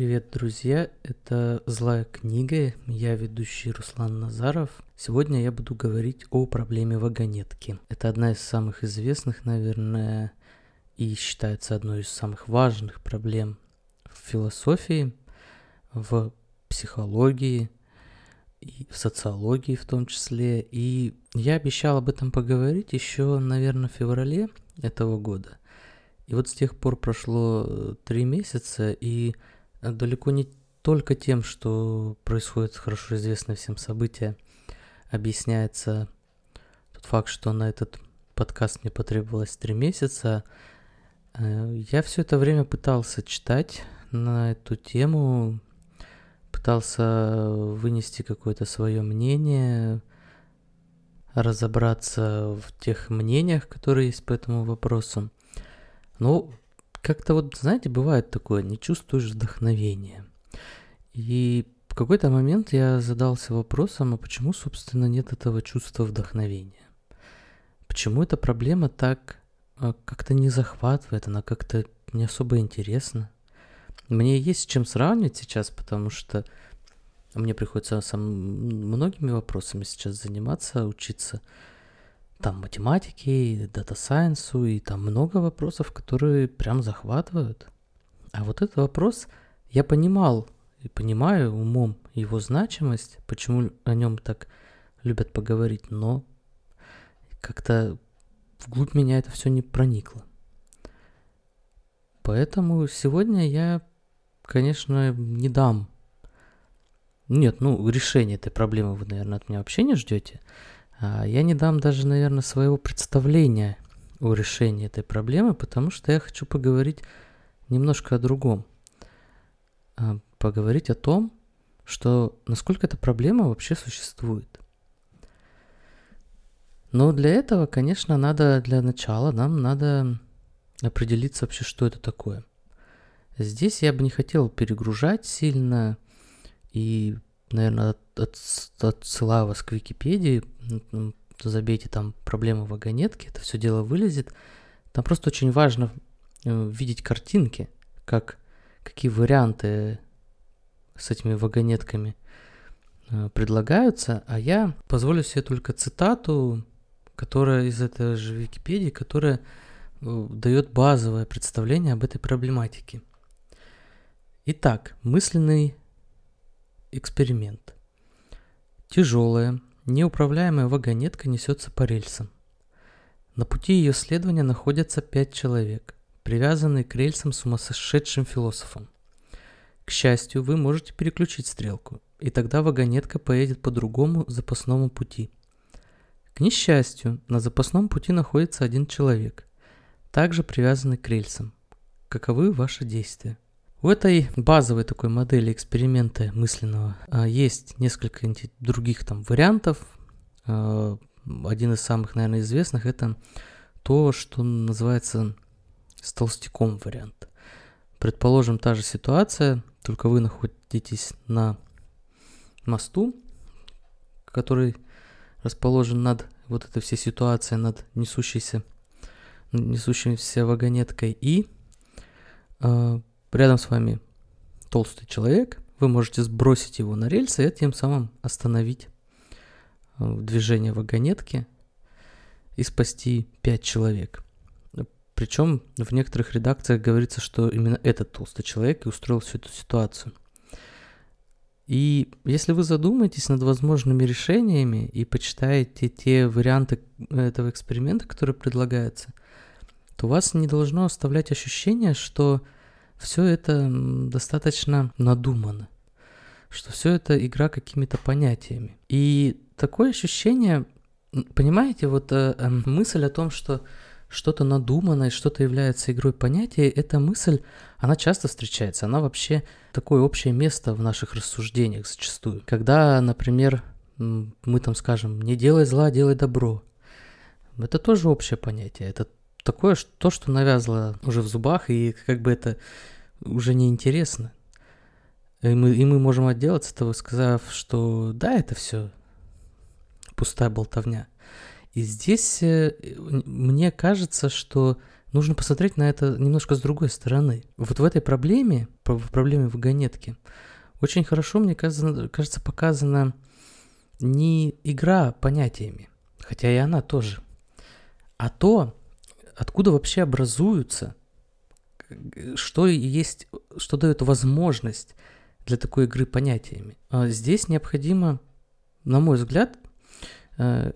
Привет, друзья! Это «Злая книга», я ведущий Руслан Назаров. Сегодня я буду говорить о проблеме вагонетки. Это одна из самых известных, наверное, и считается одной из самых важных проблем в философии, в психологии, и в социологии в том числе. И я обещал об этом поговорить еще, наверное, в феврале этого года. И вот с тех пор прошло э, три месяца, и далеко не только тем, что происходит хорошо известное всем событие, объясняется тот факт, что на этот подкаст мне потребовалось три месяца. Э, я все это время пытался читать на эту тему, пытался вынести какое-то свое мнение, разобраться в тех мнениях, которые есть по этому вопросу. Но как-то вот, знаете, бывает такое, не чувствуешь вдохновения. И в какой-то момент я задался вопросом, а почему, собственно, нет этого чувства вдохновения? Почему эта проблема так а, как-то не захватывает, она как-то не особо интересна? Мне есть с чем сравнивать сейчас, потому что мне приходится со многими вопросами сейчас заниматься, учиться там математике, дата-сайенсу, и там много вопросов, которые прям захватывают. А вот этот вопрос я понимал и понимаю умом его значимость, почему о нем так любят поговорить, но как-то вглубь меня это все не проникло. Поэтому сегодня я, конечно, не дам. Нет, ну, решение этой проблемы вы, наверное, от меня вообще не ждете. А, я не дам даже, наверное, своего представления о решении этой проблемы, потому что я хочу поговорить немножко о другом. А, поговорить о том, что насколько эта проблема вообще существует. Но для этого, конечно, надо для начала нам надо определиться вообще, что это такое. Здесь я бы не хотел перегружать сильно и наверное, от, отсылаю вас к Википедии, забейте там проблему вагонетки, это все дело вылезет. Там просто очень важно э, видеть картинки, как, какие варианты с этими вагонетками э, предлагаются, а я позволю себе только цитату, которая из этой же Википедии, которая э, дает базовое представление об этой проблематике. Итак, мысленный Эксперимент. Тяжелая, неуправляемая вагонетка несется по рельсам. На пути ее следования находятся пять человек, привязанные к рельсам сумасшедшим философом. К счастью, вы можете переключить стрелку, и тогда вагонетка поедет по другому запасному пути. К несчастью, на запасном пути находится один человек, также привязанный к рельсам. Каковы ваши действия? У этой базовой такой модели эксперимента мысленного а, есть несколько других там вариантов. А, один из самых, наверное, известных это то, что называется с толстяком вариант. Предположим, та же ситуация, только вы находитесь на мосту, который расположен над вот этой всей ситуацией, над несущейся, несущейся вагонеткой, и э, рядом с вами толстый человек, вы можете сбросить его на рельсы и тем самым остановить э, движение вагонетки и спасти 5 человек. Причем в некоторых редакциях говорится, что именно этот толстый человек и устроил всю эту ситуацию. И если вы задумаетесь над возможными решениями и почитаете те варианты этого эксперимента, которые предлагаются, то у вас не должно оставлять ощущение, что все это достаточно надумано, что все это игра какими-то понятиями. И такое ощущение, понимаете, вот э, э, мысль о том, что что-то надуманное, что-то является игрой понятия, эта мысль, она часто встречается, она вообще такое общее место в наших рассуждениях зачастую. Когда, например, мы там скажем, не делай зла, делай добро. Это тоже общее понятие, это такое, то, что навязло уже в зубах, и как бы это уже не интересно. И мы, и мы можем отделаться того, сказав, что да, это все пустая болтовня. И здесь э, мне кажется, что нужно посмотреть на это немножко с другой стороны. Вот в этой проблеме, в проблеме вагонетки, очень хорошо, мне кажется, показана не игра понятиями, хотя и она тоже, а то, откуда вообще образуются, что есть, что дает возможность для такой игры понятиями. А здесь необходимо, на мой взгляд, э,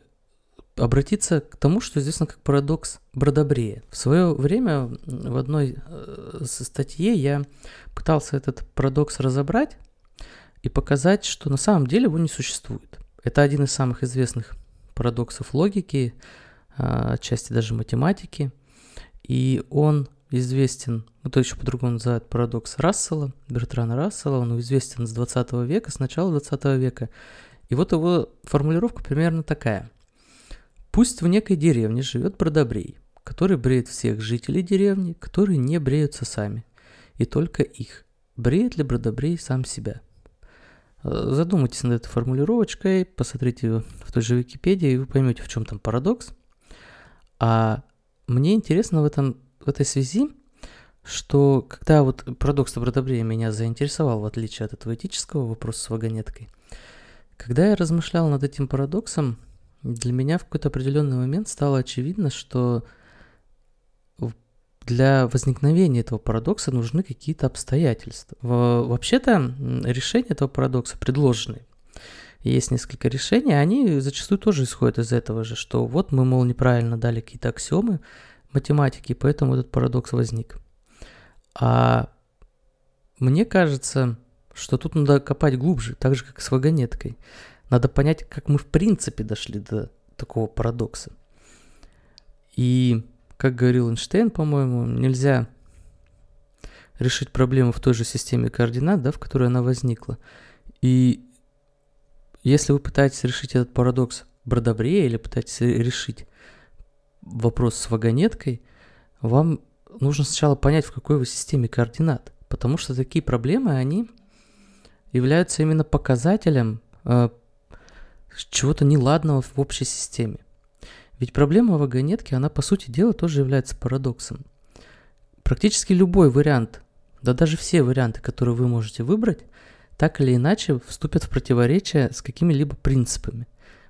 обратиться к тому, что известно как парадокс Бродобрея. В свое время в одной э, статье я пытался этот парадокс разобрать и показать, что на самом деле его не существует. Это один из самых известных парадоксов логики, отчасти даже математики, и он известен, это еще по-другому называют парадокс Рассела, Бертрана Рассела, он известен с 20 века, с начала 20 века. И вот его формулировка примерно такая. Пусть в некой деревне живет бродобрей, который бреет всех жителей деревни, которые не бреются сами, и только их. Бреет ли бродобрей сам себя? Э, задумайтесь над этой формулировочкой, посмотрите в той же Википедии, и вы поймете, в чем там парадокс. А мне интересно в, этом, в этой связи, что когда вот парадокс Добродобрея меня заинтересовал, в отличие от этого этического вопроса с вагонеткой, когда я размышлял над этим парадоксом, для меня в какой-то определенный момент стало очевидно, что для возникновения этого парадокса нужны какие-то обстоятельства. Вообще-то решение этого парадокса предложенные. Есть несколько решений, они зачастую тоже исходят из этого же, что вот мы, мол, неправильно дали какие-то аксиомы математики, поэтому этот парадокс возник. А мне кажется, что тут надо копать глубже, так же, как с вагонеткой. Надо понять, как мы в принципе дошли до такого парадокса. И как говорил Эйнштейн, по-моему, нельзя решить проблему в той же системе координат, да, в которой она возникла. И если вы пытаетесь решить этот парадокс Бродобрея или пытаетесь решить вопрос с вагонеткой, вам нужно сначала понять, в какой вы системе координат. Потому что такие проблемы, они являются именно показателем э, чего-то неладного в общей системе. Ведь проблема вагонетки, она по сути дела тоже является парадоксом. Практически любой вариант, да даже все варианты, которые вы можете выбрать, так или иначе вступят в противоречие с какими-либо принципами.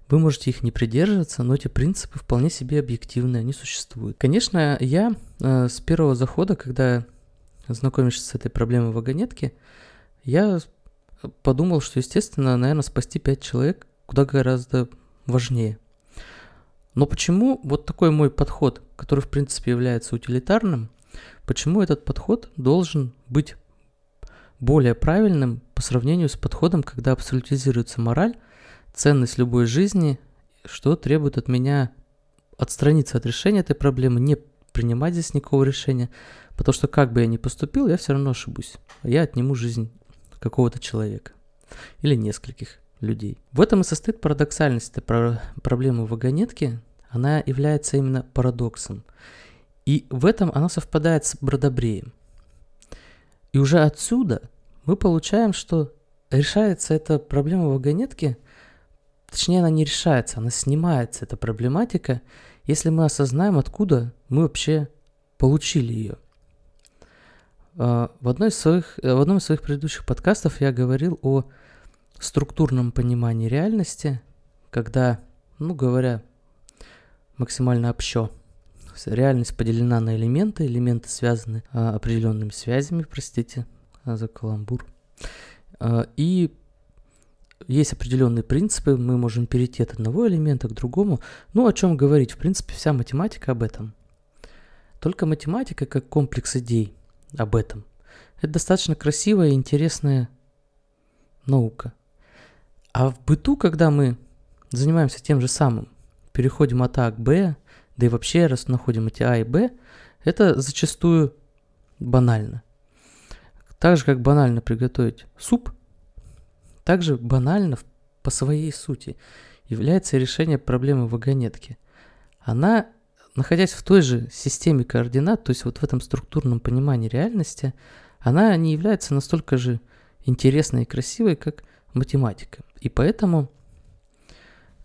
Вы можете их не придерживаться, но эти принципы вполне себе объективны, они существуют. Конечно, я э, с первого захода, когда знакомишься с этой проблемой вагонетки, я подумал, что, естественно, наверное, спасти 5 человек куда гораздо важнее. Но почему вот такой мой подход, который в принципе является утилитарным, почему этот подход должен быть более правильным по сравнению с подходом, когда абсолютизируется мораль, ценность любой жизни, что требует от меня отстраниться от решения этой проблемы, не принимать здесь никакого решения, потому что как бы я ни поступил, я все равно ошибусь. Я отниму жизнь какого-то человека или нескольких людей. В этом и состоит парадоксальность этой про- проблемы вагонетки. Она является именно парадоксом. И в этом она совпадает с Бродобреем. И уже отсюда мы получаем, что решается эта проблема вагонетки, точнее она не решается, она снимается, эта проблематика, если мы осознаем, откуда мы вообще получили ее. А, в, одной из своих, в одном из своих предыдущих подкастов я говорил о структурном понимании реальности, когда, ну говоря, максимально общо, реальность поделена на элементы, элементы связаны а, определенными связями, простите за каламбур. А, и есть определенные принципы, мы можем перейти от одного элемента к другому. Ну, о чем говорить? В принципе, вся математика об этом. Только математика как комплекс идей об этом. Это достаточно красивая и интересная наука – а в быту, когда мы занимаемся тем же самым, переходим от А к Б, да и вообще раз находим эти А и Б, это зачастую банально. Так же, как банально приготовить суп, также банально по своей сути является решение проблемы вагонетки. Она, находясь в той же системе координат, то есть вот в этом структурном понимании реальности, она не является настолько же интересной и красивой, как математика. И поэтому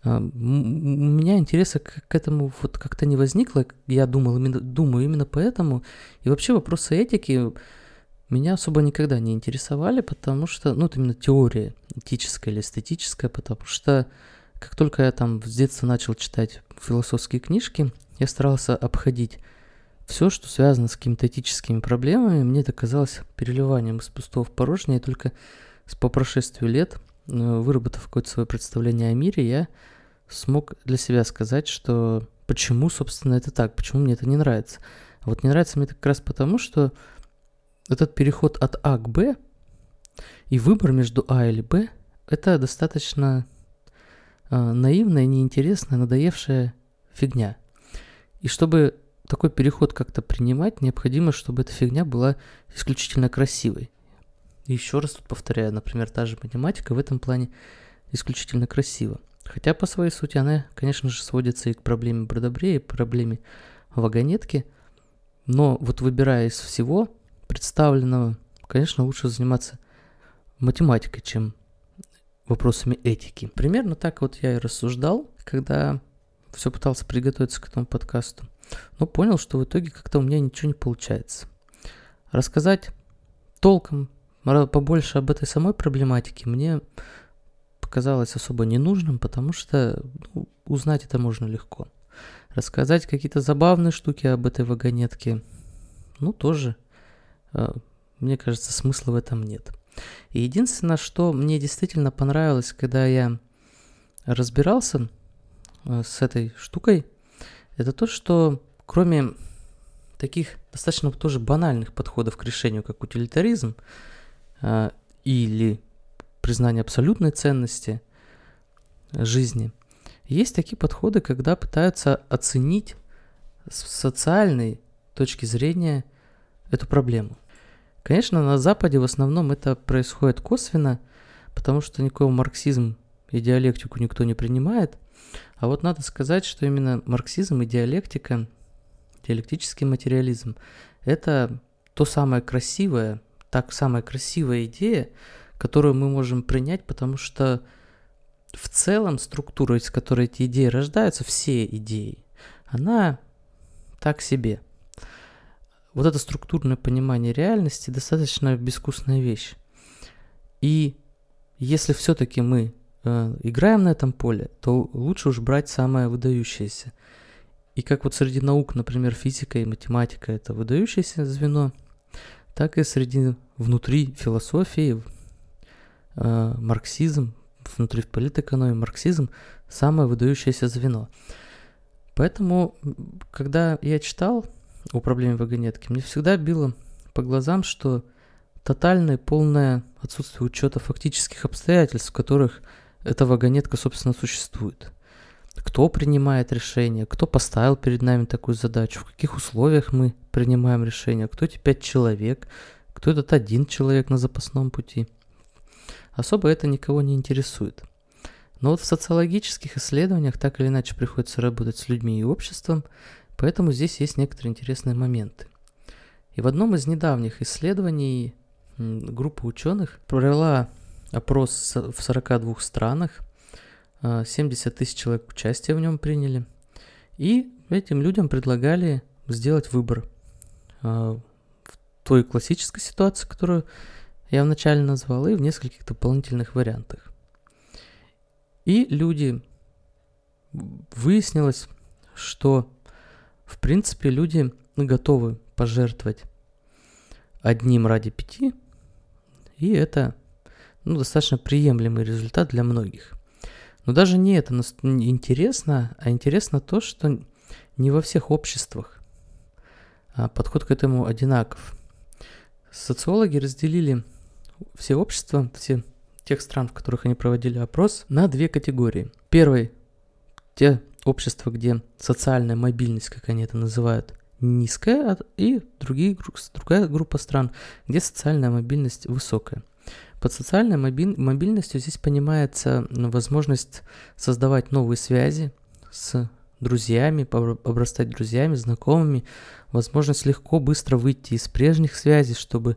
А, у меня интереса к этому вот как-то не возникло. Я думал именно, думаю именно поэтому. И вообще вопросы этики меня особо никогда не интересовали, потому что, ну, это именно теория этическая или эстетическая, потому что как только я там с детства начал читать философские книжки, я старался обходить все, что связано с какими-то этическими проблемами. Мне это казалось переливанием из пустого в порожнее, и только по прошествию лет, э, выработав какое-то свое представление о мире, я смог для себя сказать, что почему, собственно, это так, почему мне это не нравится. Вот не нравится мне это как раз потому, что этот переход от А к Б и выбор между А или Б – это достаточно э, наивная, неинтересная, надоевшая фигня. И чтобы такой переход как-то принимать, необходимо, чтобы эта фигня была исключительно красивой. Еще раз тут повторяю, например, та же математика в этом плане исключительно красива. Хотя по своей сути она, конечно же, сводится и к проблеме Бродобрея, и к проблеме вагонетки. Но вот выбирая из всего, представленного, конечно, лучше заниматься математикой, чем вопросами этики. Примерно так вот я и рассуждал, когда все пытался приготовиться к этому подкасту, но понял, что в итоге как-то у меня ничего не получается. Рассказать толком побольше об этой самой проблематике мне показалось особо ненужным, потому что ну, узнать это можно легко. Рассказать какие-то забавные штуки об этой вагонетке, ну, тоже мне кажется, смысла в этом нет. И единственное, что мне действительно понравилось, когда я разбирался э, с этой штукой, это то, что кроме таких достаточно тоже банальных подходов к решению, как утилитаризм э, или признание абсолютной ценности жизни, есть такие подходы, когда пытаются оценить с социальной точки зрения эту проблему. Конечно, на Западе в основном это происходит косвенно, потому что никакой марксизм и диалектику никто не принимает. А вот надо сказать, что именно марксизм и диалектика, диалектический материализм, это то самое красивое, так самая красивая идея, которую мы можем принять, потому что в целом структура, из которой эти идеи рождаются, все идеи, она так себе – вот это структурное понимание реальности достаточно безвкусная вещь. И если все-таки мы э, играем на этом поле, то лучше уж брать самое выдающееся. И как вот среди наук, например, физика и математика это выдающееся звено, так и среди внутри философии, э, марксизм, внутри политэкономии, марксизм самое выдающееся звено. Поэтому, когда я читал управления вагонетки, мне всегда било по глазам, что тотальное, полное отсутствие учета фактических обстоятельств, в которых эта вагонетка, собственно, существует. Кто принимает решение, кто поставил перед нами такую задачу, в каких условиях мы принимаем решение, кто эти пять человек, кто этот один человек на запасном пути. Особо это никого не интересует. Но вот в социологических исследованиях так или иначе приходится работать с людьми и обществом, Поэтому здесь есть некоторые интересные моменты. И в одном из недавних исследований группа ученых провела опрос в 42 странах, 70 а, тысяч человек участия в нем приняли, и этим людям предлагали сделать выбор а, в той классической ситуации, которую я вначале назвал, и в нескольких дополнительных вариантах. И люди выяснилось, что в принципе, люди готовы пожертвовать одним ради пяти, и это ну, достаточно приемлемый результат для многих. Но даже не это интересно, а интересно то, что не во всех обществах а подход к этому одинаков. Социологи разделили все общества, все тех стран, в которых они проводили опрос, на две категории. Первый – те общества, где социальная мобильность, как они это называют, низкая, и другие, другая группа стран, где социальная мобильность высокая. Под социальной мобиль, мобильностью здесь понимается ну, возможность создавать новые связи с друзьями, обрастать друзьями, знакомыми, возможность легко, быстро выйти из прежних связей, чтобы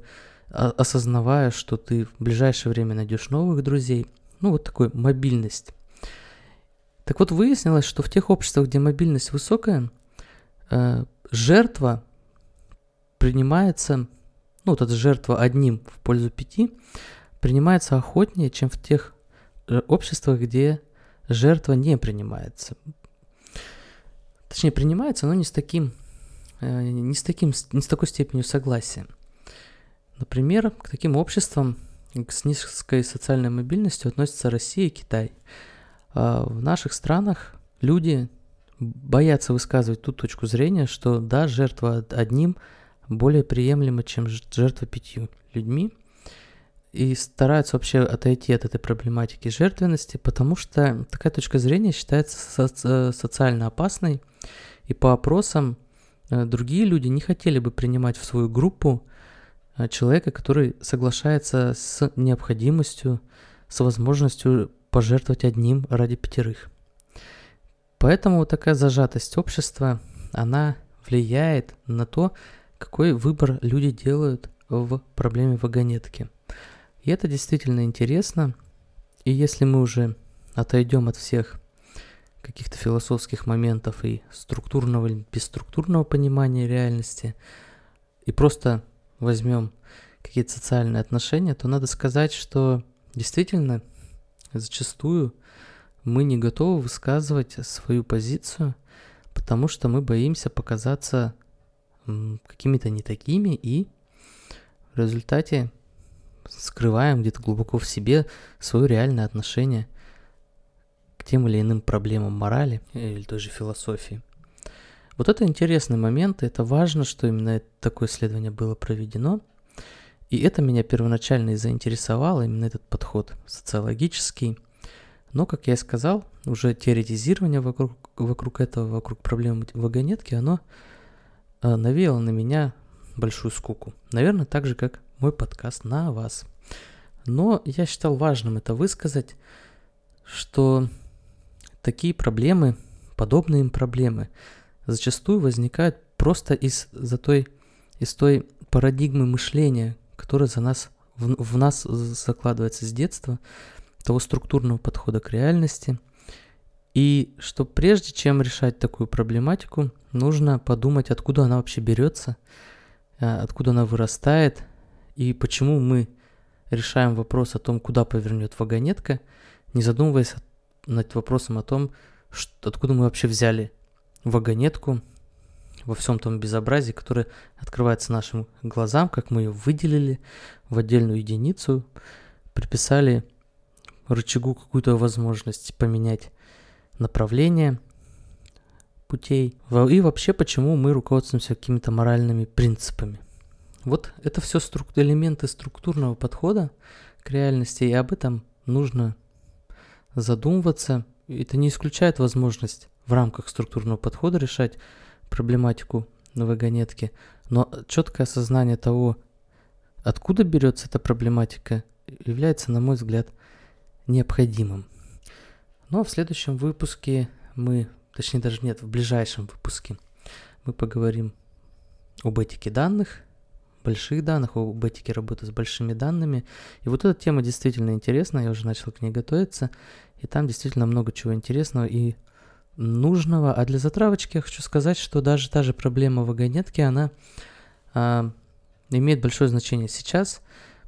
осознавая, что ты в ближайшее время найдешь новых друзей. Ну, вот такой мобильность. Так вот, выяснилось, что в тех обществах, где мобильность высокая, э, жертва принимается, ну вот эта жертва одним в пользу пяти, принимается охотнее, чем в тех э, обществах, где жертва не принимается. Точнее, принимается, но не с таким, э, не с таким, не с такой степенью согласия. Например, к таким обществам с низкой социальной мобильностью относятся Россия и Китай. А в наших странах люди боятся высказывать ту точку зрения, что да, жертва одним более приемлема, чем жертва пятью людьми. И стараются вообще отойти от этой проблематики жертвенности, потому что такая точка зрения считается со- социально опасной, и по опросам э, другие люди не хотели бы принимать в свою группу э, человека, который соглашается с необходимостью, с возможностью пожертвовать одним ради пятерых. Поэтому вот такая зажатость общества, она влияет на то, какой выбор люди делают в проблеме вагонетки. И это действительно интересно. И если мы уже отойдем от всех каких-то философских моментов и структурного или бесструктурного понимания реальности, и просто возьмем какие-то социальные отношения, то надо сказать, что действительно зачастую мы не готовы высказывать свою позицию, потому что мы боимся показаться какими-то не такими, и в результате скрываем где-то глубоко в себе свое реальное отношение к тем или иным проблемам морали или той же философии. Вот это интересный момент, и это важно, что именно такое исследование было проведено. И это меня первоначально и заинтересовало, именно этот подход социологический. Но, как я и сказал, уже теоретизирование вокруг, вокруг этого, вокруг проблемы вагонетки, оно э, навеяло на меня большую скуку. Наверное, так же, как мой подкаст на вас. Но я считал важным это высказать, что такие проблемы, подобные им проблемы, зачастую возникают просто из-за той, из той парадигмы мышления, которая за нас, в, в нас закладывается с детства, того структурного подхода к реальности. И что прежде чем решать такую проблематику, нужно подумать, откуда она вообще берется, э, откуда она вырастает, и почему мы решаем вопрос о том, куда повернет вагонетка, не задумываясь над вопросом о том, что, откуда мы вообще взяли вагонетку во всем том безобразии, которое открывается нашим глазам, как мы ее выделили в отдельную единицу, приписали рычагу какую-то возможность поменять направление путей. И вообще, почему мы руководствуемся какими-то моральными принципами. Вот это все струк... элементы структурного подхода к реальности, и об этом нужно задумываться. Это не исключает возможность в рамках структурного подхода решать проблематику на вагонетке, но четкое осознание того, откуда берется эта проблематика, является, на мой взгляд, необходимым. Но в следующем выпуске мы, точнее даже нет, в ближайшем выпуске мы поговорим об этике данных – больших данных, об этике работы с большими данными. И вот эта тема действительно интересная, я уже начал к ней готовиться, и там действительно много чего интересного и нужного. А для затравочки я хочу сказать, что даже та же проблема вагонетки, она а, имеет большое значение сейчас,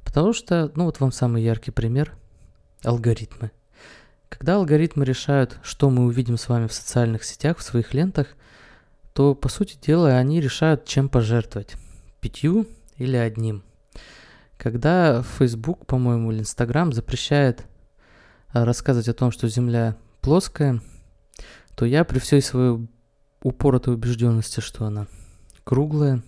потому что, ну вот вам самый яркий пример, алгоритмы. Когда алгоритмы решают, что мы увидим с вами в социальных сетях, в своих лентах, то, по сути дела, они решают, чем пожертвовать. Пятью или одним. Когда Facebook, по-моему, или Instagram запрещает а, рассказывать о том, что Земля плоская, то я при всей своей упоротой убежденности, что она круглая,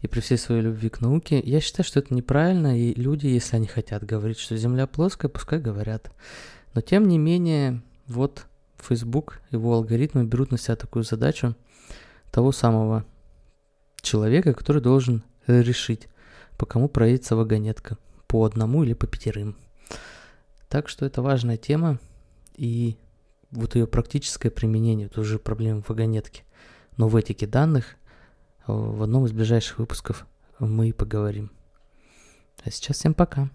и при всей своей любви к науке, я считаю, что это неправильно, и люди, если они хотят говорить, что Земля плоская, пускай говорят. Но тем не менее, вот Facebook, его алгоритмы берут на себя такую задачу того самого человека, который должен решить, по кому проедется вагонетка, по одному или по пятерым. Так что это важная тема, и вот ее практическое применение, это уже проблема вагонетки. Но в этике данных в одном из ближайших выпусков мы и поговорим. А сейчас всем пока.